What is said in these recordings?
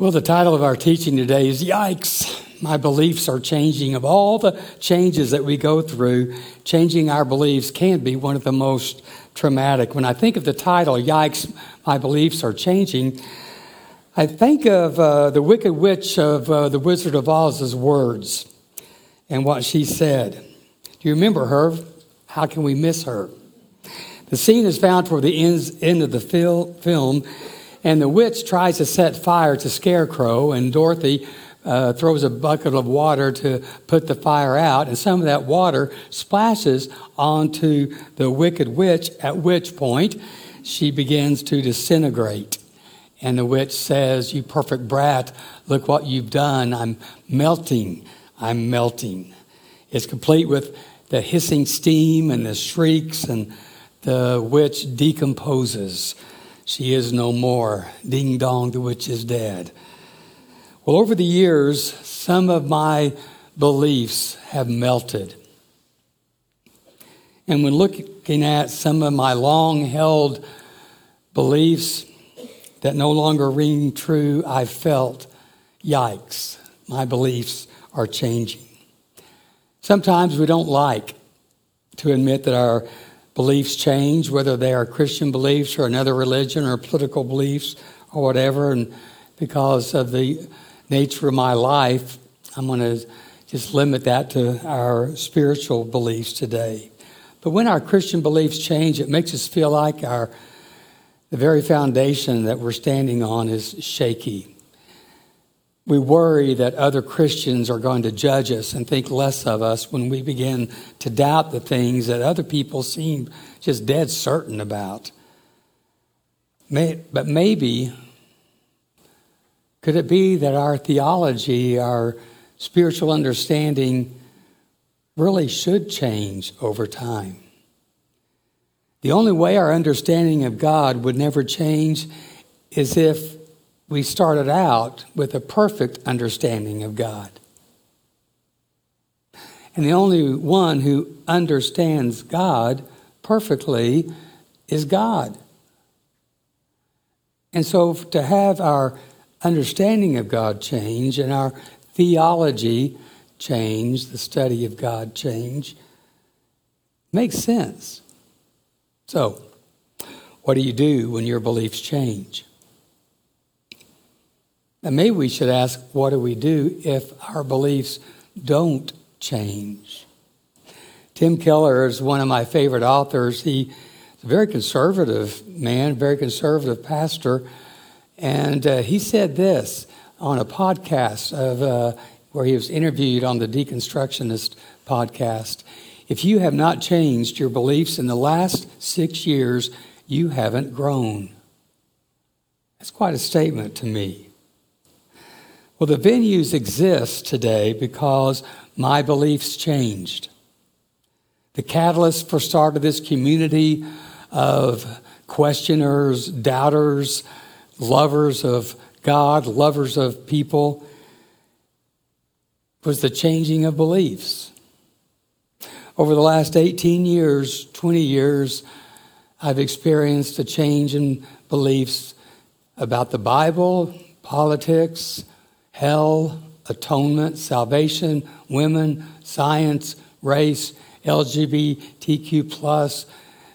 Well, the title of our teaching today is Yikes! My beliefs are changing. Of all the changes that we go through, changing our beliefs can be one of the most traumatic. When I think of the title, Yikes! My beliefs are changing, I think of uh, the Wicked Witch of uh, The Wizard of Oz's words and what she said. Do you remember her? How can we miss her? The scene is found toward the end of the film and the witch tries to set fire to Scarecrow, and Dorothy uh, throws a bucket of water to put the fire out, and some of that water splashes onto the wicked witch, at which point she begins to disintegrate. And the witch says, You perfect brat, look what you've done. I'm melting. I'm melting. It's complete with the hissing steam and the shrieks, and the witch decomposes. She is no more. Ding dong, the witch is dead. Well, over the years, some of my beliefs have melted. And when looking at some of my long held beliefs that no longer ring true, I felt, yikes, my beliefs are changing. Sometimes we don't like to admit that our beliefs change, whether they are Christian beliefs or another religion or political beliefs or whatever. And because of the nature of my life, I'm going to just limit that to our spiritual beliefs today. But when our Christian beliefs change, it makes us feel like our the very foundation that we're standing on is shaky. We worry that other Christians are going to judge us and think less of us when we begin to doubt the things that other people seem just dead certain about. May, but maybe, could it be that our theology, our spiritual understanding, really should change over time? The only way our understanding of God would never change is if we started out with a perfect understanding of God. And the only one who understands God perfectly is God. And so to have our understanding of God change and our theology change, the study of God change, makes sense. So, what do you do when your beliefs change? And maybe we should ask what do we do if our beliefs don't change? Tim Keller is one of my favorite authors. He's a very conservative man, very conservative pastor. And uh, he said this on a podcast of, uh, where he was interviewed on the Deconstructionist podcast. If you have not changed your beliefs in the last six years, you haven't grown. That's quite a statement to me. Well, the venues exist today because my beliefs changed. The catalyst for start of this community of questioners, doubters, lovers of God, lovers of people, was the changing of beliefs. Over the last 18 years, 20 years, I've experienced a change in beliefs about the Bible, politics, hell, atonement, salvation, women, science, race, LGBTQ, plus,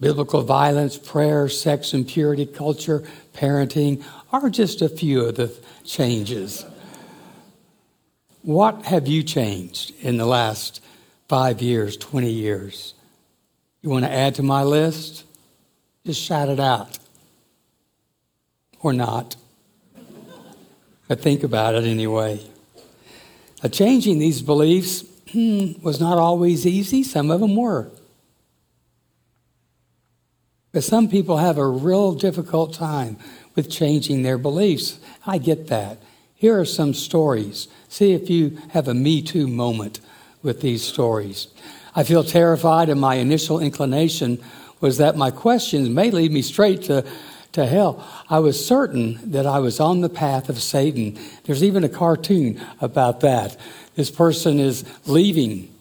biblical violence, prayer, sex and purity, culture, parenting are just a few of the changes. What have you changed in the last five years, 20 years? You want to add to my list? Just shout it out. Or not. But think about it anyway. Uh, changing these beliefs hmm, was not always easy, some of them were. But some people have a real difficult time with changing their beliefs. I get that. Here are some stories. See if you have a Me Too moment with these stories. I feel terrified, and my initial inclination was that my questions may lead me straight to to hell. I was certain that I was on the path of Satan. There's even a cartoon about that. This person is leaving.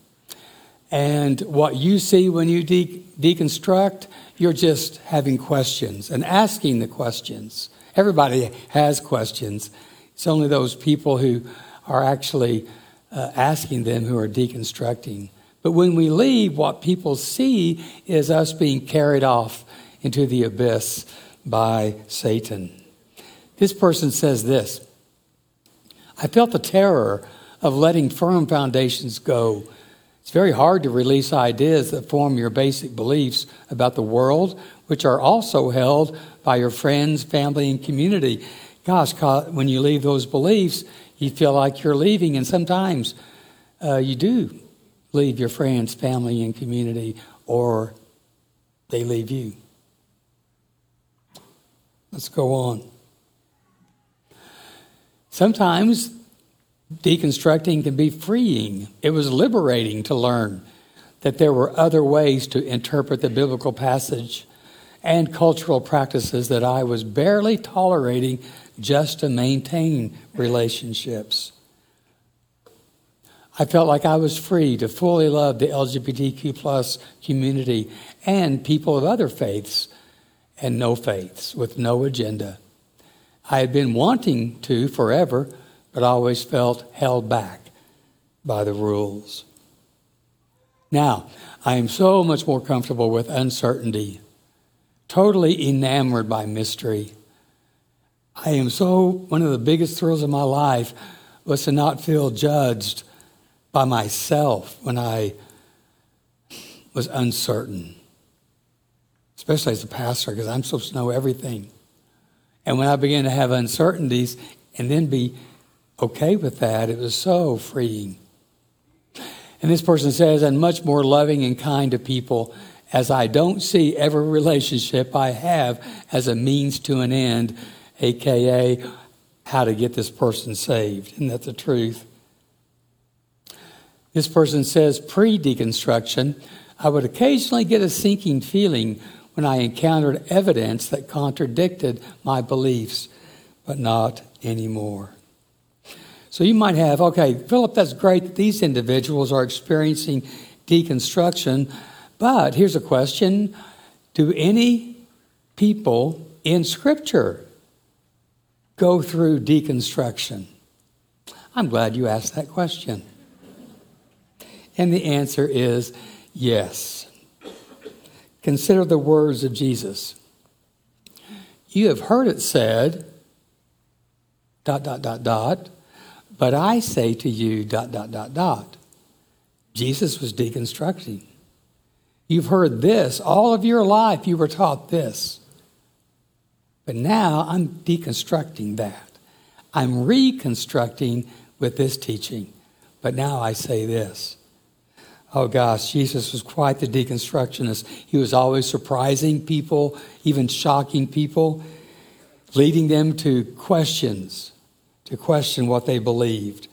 And what you see when you de- deconstruct, you're just having questions and asking the questions. Everybody has questions. It's only those people who are actually uh, asking them who are deconstructing. But when we leave, what people see is us being carried off into the abyss by Satan. This person says this I felt the terror of letting firm foundations go. It's very hard to release ideas that form your basic beliefs about the world, which are also held by your friends, family, and community. Gosh, when you leave those beliefs, you feel like you're leaving, and sometimes uh, you do leave your friends, family, and community, or they leave you. Let's go on. Sometimes deconstructing can be freeing. It was liberating to learn that there were other ways to interpret the biblical passage and cultural practices that I was barely tolerating just to maintain relationships. I felt like I was free to fully love the LGBTQ plus community and people of other faiths and no faiths with no agenda. I had been wanting to forever, but always felt held back by the rules. Now, I am so much more comfortable with uncertainty, totally enamored by mystery. I am so, one of the biggest thrills of my life was to not feel judged by myself when I was uncertain, especially as a pastor, because I'm supposed to know everything. And when I began to have uncertainties and then be okay with that, it was so freeing. And this person says, I'm much more loving and kind to people as I don't see every relationship I have as a means to an end, aka how to get this person saved. Isn't that the truth? This person says pre deconstruction, I would occasionally get a sinking feeling when I encountered evidence that contradicted my beliefs, but not anymore. So you might have, okay, Philip, that's great that these individuals are experiencing deconstruction, but here's a question Do any people in Scripture go through deconstruction? I'm glad you asked that question. And the answer is yes. Consider the words of Jesus. You have heard it said, dot, dot, dot, dot, but I say to you, dot, dot, dot, dot. Jesus was deconstructing. You've heard this. All of your life you were taught this. But now I'm deconstructing that. I'm reconstructing with this teaching. But now I say this. Oh gosh, Jesus was quite the deconstructionist. He was always surprising people, even shocking people, leading them to questions to question what they believed,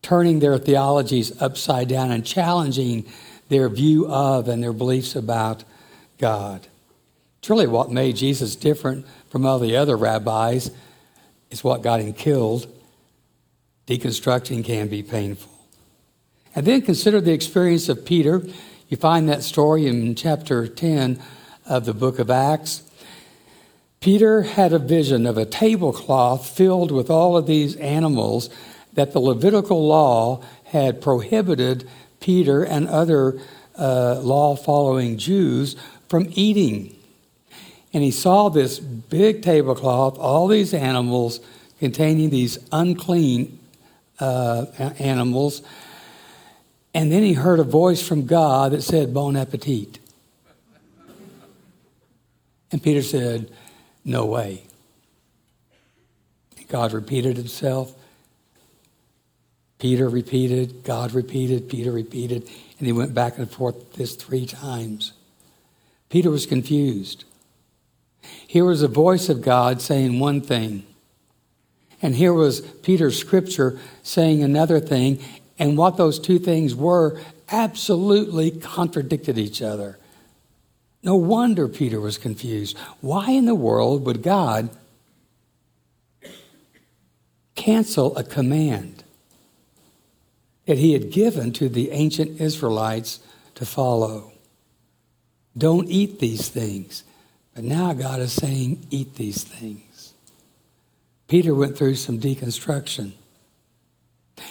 turning their theologies upside down and challenging their view of and their beliefs about God. Really what made Jesus different from all the other rabbis, is what got him killed. Deconstructing can be painful. And then consider the experience of Peter. You find that story in chapter 10 of the book of Acts. Peter had a vision of a tablecloth filled with all of these animals that the Levitical law had prohibited Peter and other uh, law following Jews from eating. And he saw this big tablecloth, all these animals containing these unclean uh, animals. And then he heard a voice from God that said, Bon appetit. And Peter said, no way. God repeated himself. Peter repeated, God repeated, Peter repeated, and he went back and forth this three times. Peter was confused. Here was a voice of God saying one thing, and here was Peter's scripture saying another thing, and what those two things were absolutely contradicted each other. No wonder Peter was confused. Why in the world would God cancel a command that he had given to the ancient Israelites to follow? Don't eat these things. But now God is saying, eat these things. Peter went through some deconstruction.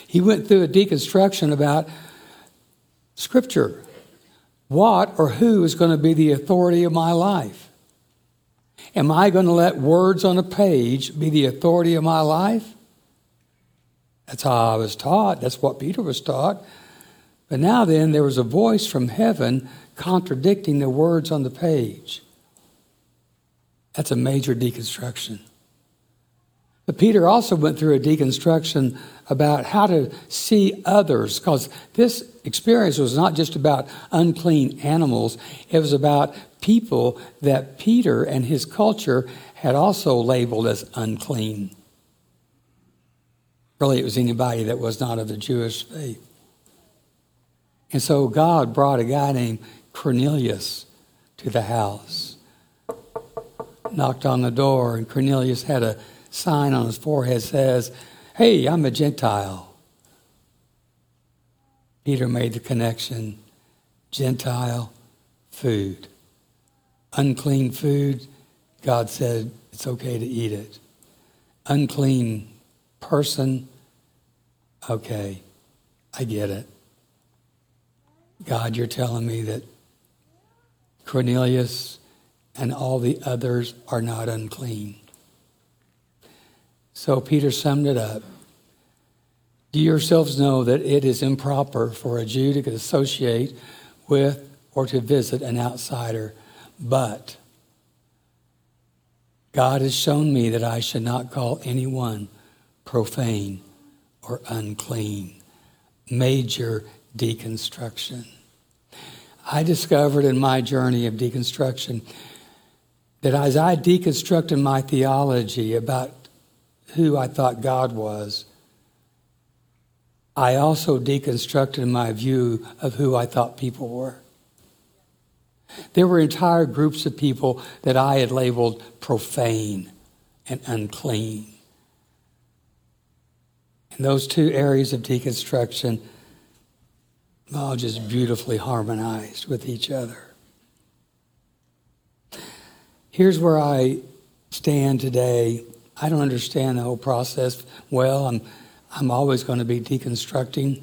He went through a deconstruction about Scripture. What or who is going to be the authority of my life? Am I going to let words on a page be the authority of my life? That's how I was taught. That's what Peter was taught. But now then, there was a voice from heaven contradicting the words on the page. That's a major deconstruction. But Peter also went through a deconstruction about how to see others, because this experience was not just about unclean animals, it was about people that Peter and his culture had also labeled as unclean. Really, it was anybody that was not of the Jewish faith. And so God brought a guy named Cornelius to the house, knocked on the door, and Cornelius had a sign on his forehead says, Hey, I'm a Gentile. Peter made the connection Gentile food. Unclean food, God said it's okay to eat it. Unclean person, okay, I get it. God, you're telling me that Cornelius and all the others are not unclean. So Peter summed it up. Do yourselves know that it is improper for a Jew to associate with or to visit an outsider, but God has shown me that I should not call anyone profane or unclean. Major deconstruction. I discovered in my journey of deconstruction that as I deconstructed my theology about who I thought God was, I also deconstructed my view of who I thought people were. There were entire groups of people that I had labeled profane and unclean. And those two areas of deconstruction all just beautifully harmonized with each other. Here's where I stand today I don't understand the whole process well. I'm, I'm always going to be deconstructing.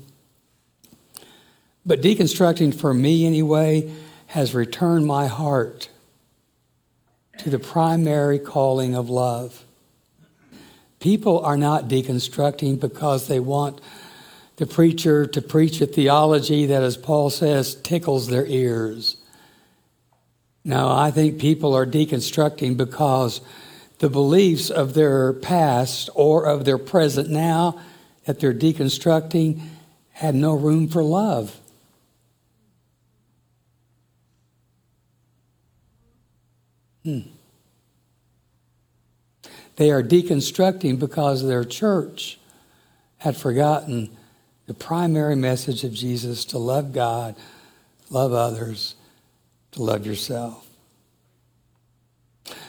But deconstructing for me, anyway, has returned my heart to the primary calling of love. People are not deconstructing because they want the preacher to preach a theology that, as Paul says, tickles their ears. No, I think people are deconstructing because the beliefs of their past or of their present now that they're deconstructing had no room for love. Hmm. They are deconstructing because their church had forgotten the primary message of Jesus to love God, love others, to love yourself.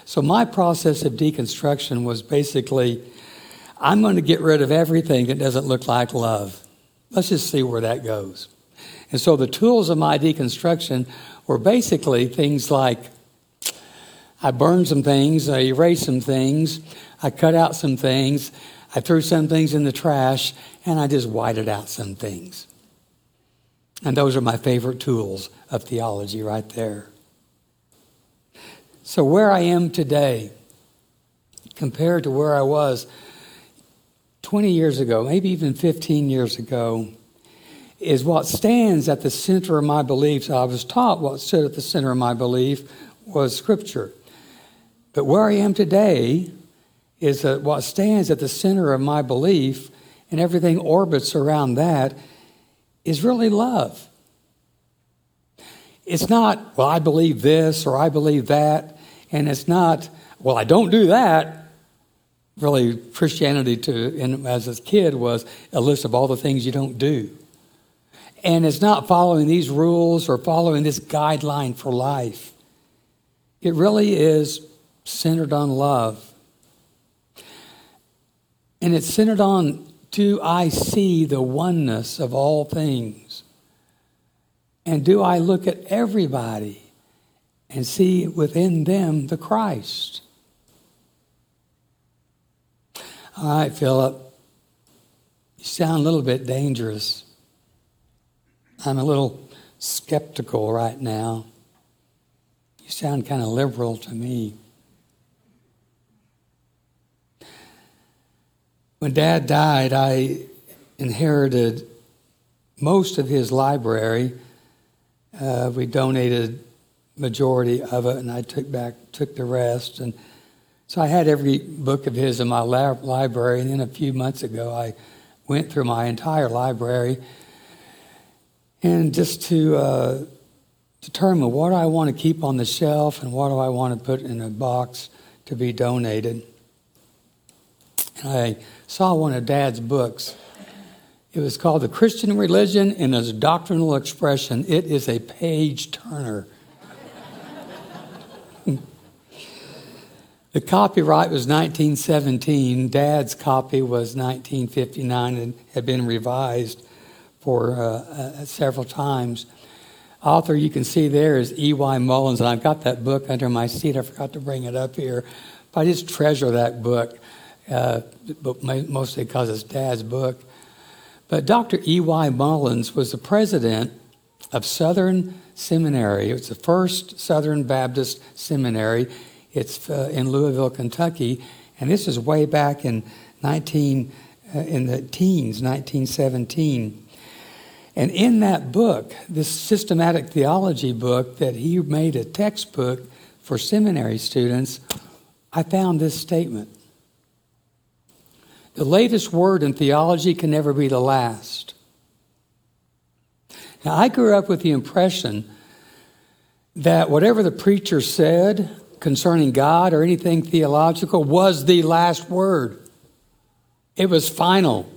So, my process of deconstruction was basically I'm going to get rid of everything that doesn't look like love. Let's just see where that goes. And so, the tools of my deconstruction were basically things like I burned some things, I erased some things, I cut out some things, I threw some things in the trash, and I just whited out some things. And those are my favorite tools of theology right there. So, where I am today compared to where I was 20 years ago, maybe even 15 years ago, is what stands at the center of my beliefs. I was taught what stood at the center of my belief was Scripture. But where I am today is that what stands at the center of my belief and everything orbits around that is really love. It's not, well, I believe this or I believe that. And it's not, well, I don't do that. Really, Christianity to, as a kid was a list of all the things you don't do. And it's not following these rules or following this guideline for life. It really is centered on love. And it's centered on do I see the oneness of all things? And do I look at everybody and see within them the Christ? All right, Philip. You sound a little bit dangerous. I'm a little skeptical right now. You sound kind of liberal to me. When Dad died, I inherited most of his library. Uh, we donated majority of it, and I took back took the rest. And so I had every book of his in my library. And then a few months ago, I went through my entire library, and just to uh, determine what I want to keep on the shelf and what do I want to put in a box to be donated. And I saw one of Dad's books. It was called The Christian Religion in its Doctrinal Expression. It is a page turner. The copyright was 1917. Dad's copy was 1959 and had been revised for uh, uh, several times. Author you can see there is E.Y. Mullins, and I've got that book under my seat. I forgot to bring it up here. But I just treasure that book, uh, mostly because it's Dad's book. But Dr. E.Y. Mullins was the president of Southern Seminary. It was the first Southern Baptist seminary. It's uh, in Louisville, Kentucky, and this is way back in 19 uh, in the teens, 1917. And in that book, this systematic theology book that he made a textbook for seminary students, I found this statement. The latest word in theology can never be the last. Now, I grew up with the impression that whatever the preacher said concerning God or anything theological was the last word. It was final.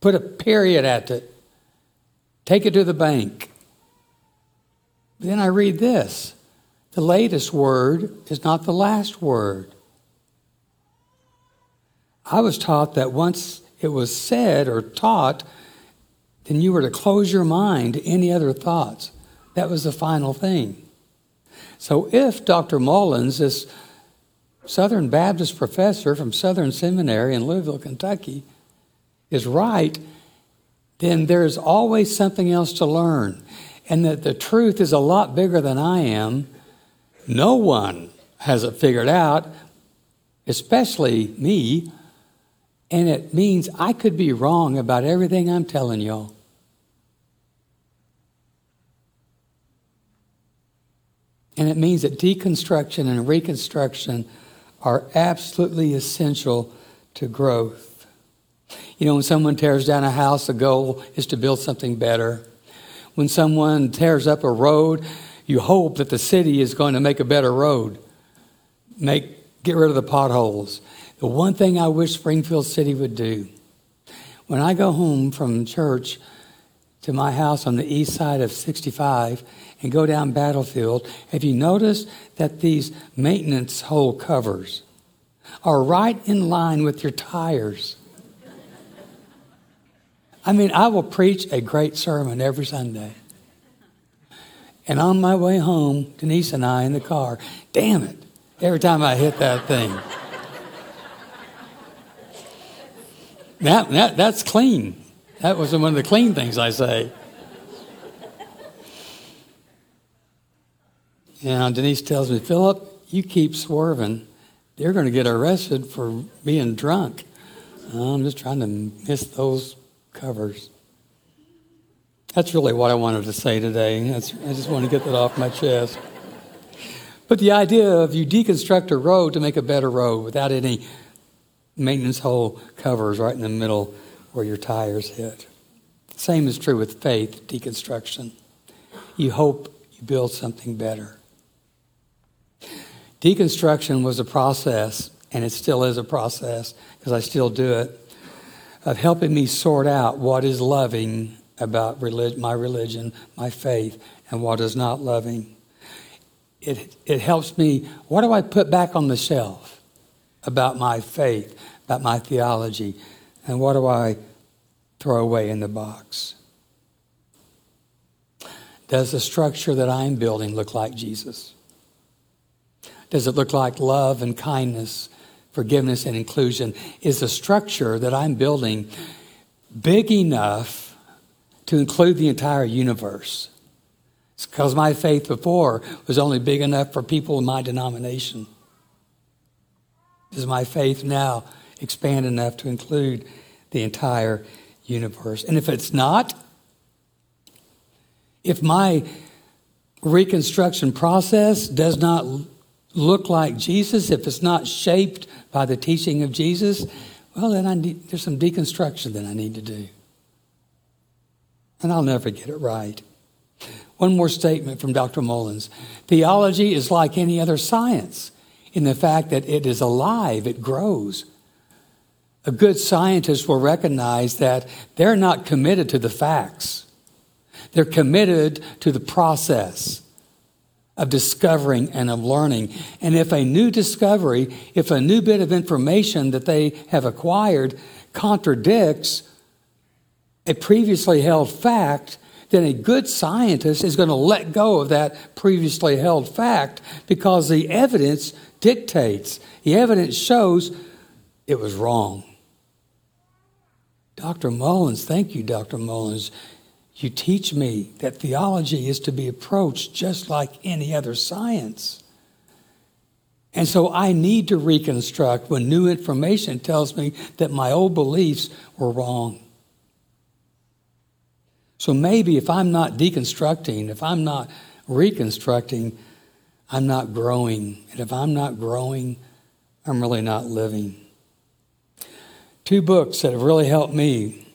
Put a period at it. Take it to the bank. Then I read this the latest word is not the last word. I was taught that once it was said or taught, then you were to close your mind to any other thoughts. That was the final thing. So if Dr. Mullins, this Southern Baptist professor from Southern Seminary in Louisville, Kentucky, is right, then there's always something else to learn. And that the truth is a lot bigger than I am. No one has it figured out, especially me. And it means I could be wrong about everything I'm telling y'all. And it means that deconstruction and reconstruction are absolutely essential to growth. You know, when someone tears down a house, the goal is to build something better. When someone tears up a road, you hope that the city is going to make a better road, make, get rid of the potholes. The one thing I wish Springfield City would do when I go home from church to my house on the east side of 65 and go down Battlefield, have you noticed that these maintenance hole covers are right in line with your tires? I mean, I will preach a great sermon every Sunday. And on my way home, Denise and I in the car, damn it, every time I hit that thing. That, that, that's clean. That was one of the clean things I say. And Denise tells me, Philip, you keep swerving. They're going to get arrested for being drunk. I'm just trying to miss those covers. That's really what I wanted to say today. I just want to get that off my chest. But the idea of you deconstruct a road to make a better road without any maintenance hole covers right in the middle where your tires hit. Same is true with faith deconstruction. You hope you build something better. Deconstruction was a process, and it still is a process because I still do it, of helping me sort out what is loving about relig- my religion, my faith, and what is not loving. It, it helps me, what do I put back on the shelf about my faith, about my theology, and what do I throw away in the box? Does the structure that I'm building look like Jesus? Does it look like love and kindness forgiveness, and inclusion is the structure that I'm building big enough to include the entire universe. It's because my faith before was only big enough for people in my denomination. Does my faith now expand enough to include the entire universe? And if it's not, if my reconstruction process does not look like Jesus, if it's not shaped by the teaching of Jesus, well, then I need, there's some deconstruction that I need to do. And I'll never get it right. One more statement from Dr. Mullins. Theology is like any other science in the fact that it is alive, it grows. A good scientist will recognize that they're not committed to the facts. They're committed to the process of discovering and of learning. And if a new discovery, if a new bit of information that they have acquired contradicts a previously held fact, then a good scientist is going to let go of that previously held fact because the evidence dictates, the evidence shows it was wrong. Dr. Mullins, thank you, Dr. Mullins. You teach me that theology is to be approached just like any other science. And so I need to reconstruct when new information tells me that my old beliefs were wrong. So maybe if I'm not deconstructing, if I'm not reconstructing, I'm not growing. And if I'm not growing, I'm really not living. Two books that have really helped me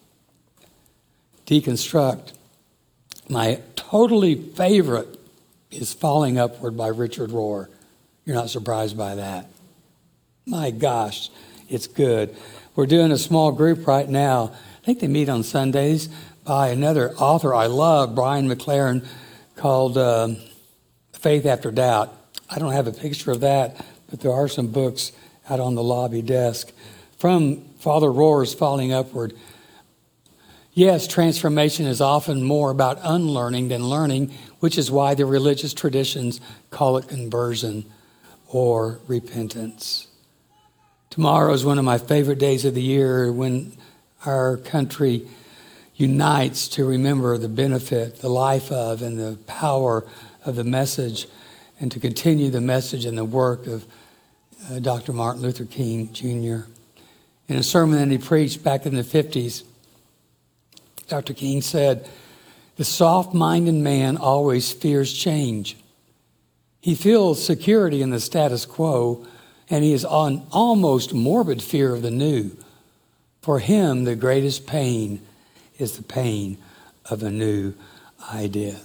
deconstruct. My totally favorite is Falling Upward by Richard Rohr. You're not surprised by that. My gosh, it's good. We're doing a small group right now. I think they meet on Sundays by another author I love, Brian McLaren, called um, Faith After Doubt. I don't have a picture of that, but there are some books out on the lobby desk from Father Rohr's Falling Upward. Yes, transformation is often more about unlearning than learning, which is why the religious traditions call it conversion or repentance. Tomorrow is one of my favorite days of the year when our country unites to remember the benefit, the life of, and the power of the message, and to continue the message and the work of uh, Dr. Martin Luther King Jr. In a sermon that he preached back in the 50s, Dr. King said, The soft minded man always fears change. He feels security in the status quo, and he is on almost morbid fear of the new. For him, the greatest pain is the pain of a new idea.